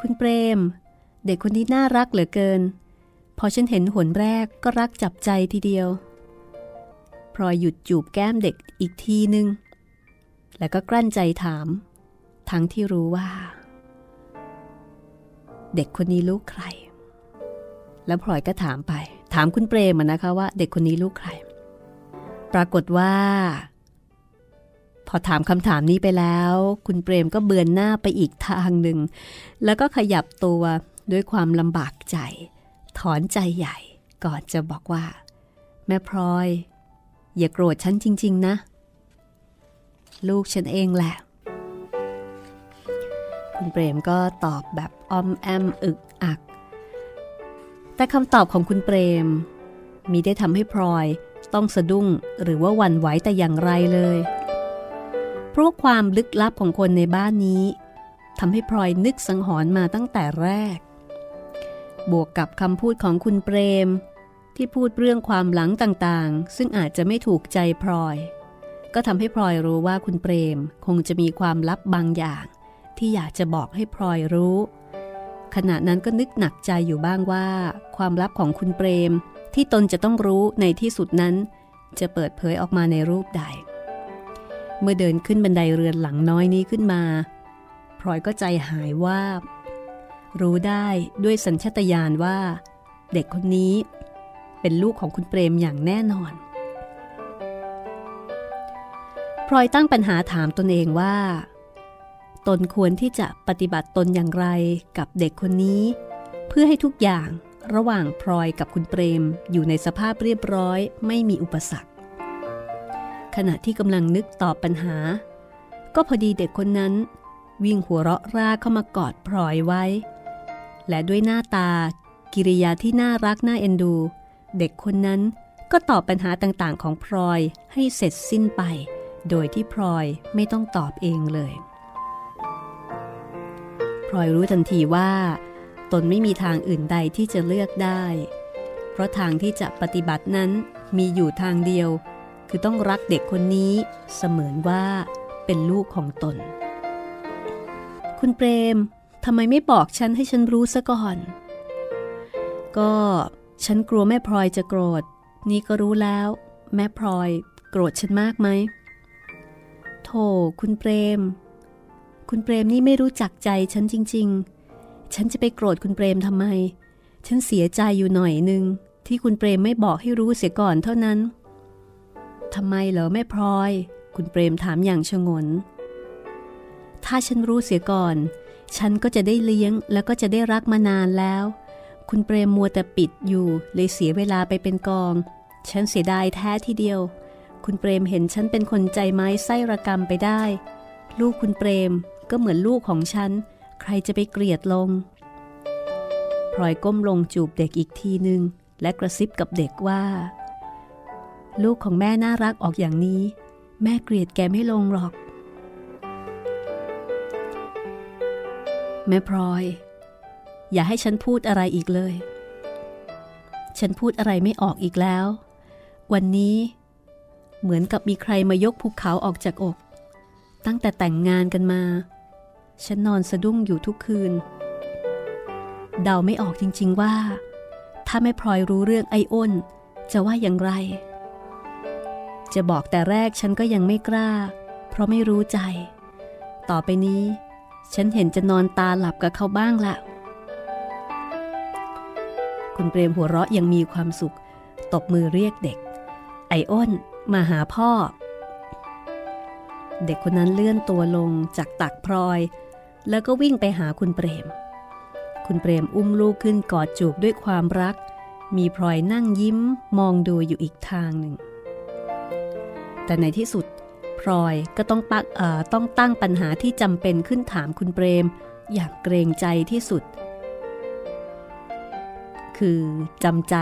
คุณเปรม เด็กคนนี้น่ารักเหลือเกิน พอฉันเห็นหนแรกก็รักจับใจทีเดียวพลอยหยุดจูบแก้มเด็กอีกทีนึง แล้วก็กลั้นใจถาม ทั้งที่รู้ว่า เด็กคนนี้ลูกใคร แล้วพลอยก็ถามไป ถามคุณเปรมนะคะว่า เด็กคนนี้ลูกใคร ปรากฏว่า พอถามคำถามนี้ไปแล้ว คุณเปรมก็เบือนหน้าไปอีกทางหนึ่ง แล้วก็ขยับตัว ด้วยความลำบากใจ ถอนใจใหญ่ก่อนจะบอกว่า แม่พลอย อย่าโกรธฉันจริง ๆ นะ ลูกฉันเองแหละ คุณเปรมก็ตอบแบบอ้อมแอมอึกอัก แต่คำตอบของคุณเปรม มีได้ทำให้พลอยต้องสะดุ้งหรือว่าวันไหวแต่อย่างไรเลย เพราะความลึกลับของคนในบ้านนี้ทำให้พลอยนึกสังหรณ์มาตั้งแต่แรก บวกกับคำพูดของคุณเปรม ที่พูดเรื่องความหลังต่างๆ ซึ่งอาจจะไม่ถูกใจพลอย ก็ทำให้พลอยรู้ว่าคุณเปรมคงจะมีความลับบางอย่าง ที่อยากจะบอกให้พลอยรู้ ขณะนั้นก็นึกหนักใจอยู่บ้างว่า ความลับของคุณเปรม ที่ตนจะต้องรู้ในที่สุดนั้น จะเปิดเผยออกมาในรูปใด เมื่อเดินขึ้นบันไดเรือนหลังน้อยนี้ขึ้นมาพลอยก็ใจหายว่า รู้ได้ด้วยสัญชตาตญาณว่า เด็กคนนี้ เป็นลูกของคุณเปรมอย่างแน่นอนพลอยตั้งปัญหาถามตนเองว่า ตนควรที่จะปฏิบัติตนอย่างไรกับเด็กคนนี้ เพื่อให้ทุกอย่างระหว่างพลอยกับคุณเปรมอยู่ในสภาพเรียบร้อย ไม่มีอุปสรรค ขณะที่กำลังนึกตอบปัญหา ก็พอดีเด็กคนนั้น วิ่งหัวเราะร่าเข้ามากอดพลอยไว้ และด้วยหน้าตา กิริยาที่น่ารักน่าเอ็นดู เด็กคนนั้นก็ตอบปัญหาต่างๆ ของพลอยให้เสร็จสิ้นไป โดยที่พลอยไม่ต้องตอบเองเลย พลอยรู้ทันทีว่า ตนไม่มีทางอื่นใดที่จะเลือกได้ เพราะทางที่จะปฏิบัตินั้นมีอยู่ทางเดียว คือต้องรักเด็กคนนี้เสมือนว่าเป็นลูกของตน คุณเปรม ทำไมไม่บอกฉันให้ฉันรู้ซะก่อน ก็ฉันกลัวแม่พลอยจะโกรธ นี่ก็รู้แล้ว แม่พลอย โกรธฉันมากไหมโธ่คุณเปรม คุณเปรมนี่ไม่รู้จักใจฉันจริง ๆ ฉันจะไปโกรธคุณเปรมทำไม ฉันเสียใจอยู่หน่อยนึง ที่คุณเปรมไม่บอกให้รู้เสียก่อนเท่านั้นทำไมเหรอแม่พลอย คุณเปรมถามอย่างชงน ถ้าฉันรู้เสียก่อน ฉันก็จะได้เลี้ยงแล้วก็จะได้รักมานานแล้ว คุณเปรมมัวแต่ปิดอยู่เลยเสียเวลาไปเป็นกอง ฉันเสียดายแท้ทีเดียว คุณเปรมเห็นฉันเป็นคนใจไม้ไส้ระกรรมไปได้ ลูกคุณเปรมก็เหมือนลูกของฉัน ใครจะไปเกลียดลงพลอยก้มลงจูบเด็กอีกทีหนึ่งและกระซิบกับเด็กว่า ลูกของแม่น่ารักออกอย่างนี้ แม่เกลียดแกไม่ลงหรอก แม่พลอย อย่าให้ฉันพูดอะไรอีกเลย ฉันพูดอะไรไม่ออกอีกแล้ว วันนี้ เหมือนกับมีใครมายกภูเขาออกจากอก ตั้งแต่แต่งงานกันมา ฉันนอนสะดุ้งอยู่ทุกคืน เดาไม่ออกจริง ๆว่า ถ้าแม่พลอยรู้เรื่องไอ้อ้น จะว่าอย่างไร จะบอกแต่แรกฉันก็ยังไม่กล้า เพราะไม่รู้ใจ ต่อไปนี้ ฉันเห็นจะนอนตาหลับกับเขาบ้างละคุณเปรมหัวเราะยังมีความสุข ตบมือเรียกเด็ก ไออ้นมาหาพ่อ เด็กคนนั้นเลื่อนตัวลงจากตักพลอย แล้วก็วิ่งไปหาคุณเปรม คุณเปรมอุ้มลูกขึ้นกอดจูบด้วยความรัก มีพลอยนั่งยิ้มมองดูอยู่อีกทางหนึ่ง แต่ในที่สุด พลอยก็ต้องปักต้องตั้งปัญหาที่จำเป็นขึ้นถามคุณเปรม อย่างเกรงใจที่สุด คือจำใจ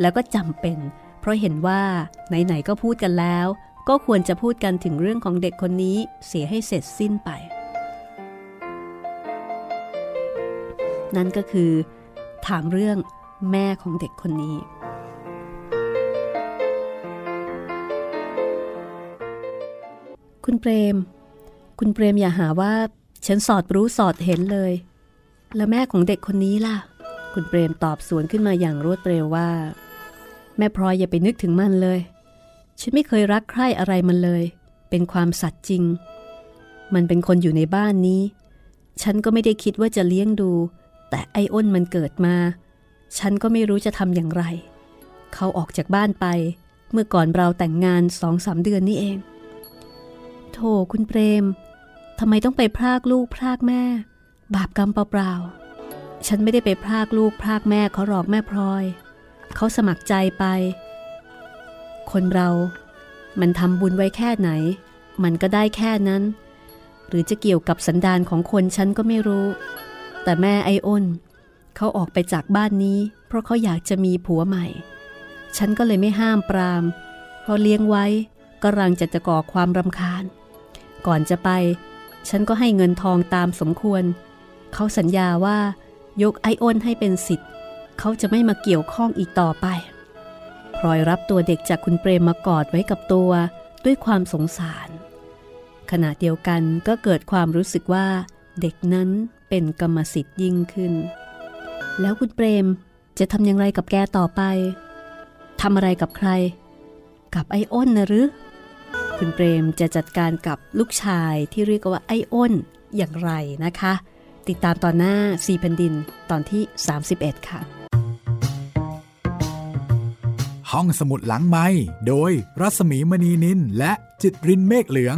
แล้วก็จำเป็น เพราะเห็นว่าไหนๆก็พูดกันแล้ว ก็ควรจะพูดกันถึงเรื่องของเด็กคนนี้เสียให้เสร็จสิ้นไป นั่นก็คือ ถามเรื่องแม่ของเด็กคนนี้ คุณเปรม คุณเปรมอย่าหาว่า ฉันสอดรู้สอดเห็นเลย แล้วแม่ของเด็กคนนี้ล่ะ คุณเปรมตอบสวนขึ้นมาอย่างรวดเร็วว่า แม่พลอยอย่าไปนึกถึงมันเลย ฉันไม่เคยรักใคร่อะไรมันเลย เป็นความสัตย์จริง มันเป็นคนอยู่ในบ้านนี้ ฉันก็ไม่ได้คิดว่าจะเลี้ยงดู แต่ไอ้อ้นมันเกิดมา ฉันก็ไม่รู้จะทำอย่างไร เขาออกจากบ้านไป เมื่อก่อนเราแต่งงานสองสามเดือนนี่เอง โถคุณเปรมทำไมต้องไปพรากลูกพรากแม่ บาปกรรมเปล่าๆ ฉันไม่ได้ไปพรากลูกพรากแม่เขาหรอกแม่พลอย เขาสมัครใจไป คนเรา มันทำบุญไว้แค่ไหน มันก็ได้แค่นั้น หรือจะเกี่ยวกับสันดานของคนฉันก็ไม่รู้ แต่แม่ไออ้นเขาออกไปจากบ้านนี้ เพราะเขาอยากจะมีผัวใหม่ ฉันก็เลยไม่ห้ามปราม เพราะเลี้ยงไว้กำลังจะจะก่อความรำคาญ ก่อนจะไป ฉันก็ให้เงินทองตามสมควร เขาสัญญาว่ายกไออ้นให้เป็นสิทธิ์ เขาจะไม่มาเกี่ยวข้องอีกต่อไปพลอยรับตัวเด็กจากคุณเปรมมากอดไว้กับตัวด้วยความสงสาร ขณะเดียวกันก็เกิดความรู้สึกว่า เด็กนั้นเป็นกรรมสิทธิ์ยิ่งขึ้น แล้วคุณเปรมจะทำอย่างไรกับแกต่อไปทำอะไรกับใคร กับไอ้อ้นนะหรือ คุณเปรมจะจัดการกับลูกชายที่เรียกว่าไอ้อ้นอย่างไรนะคะ ติดตามตอนหน้าสีแผ่นดินตอนที่ 31 ค่ะ ห้องสมุดหลังไม้โดยรัศมีมณีนินและจิตรินเมฆเหลือง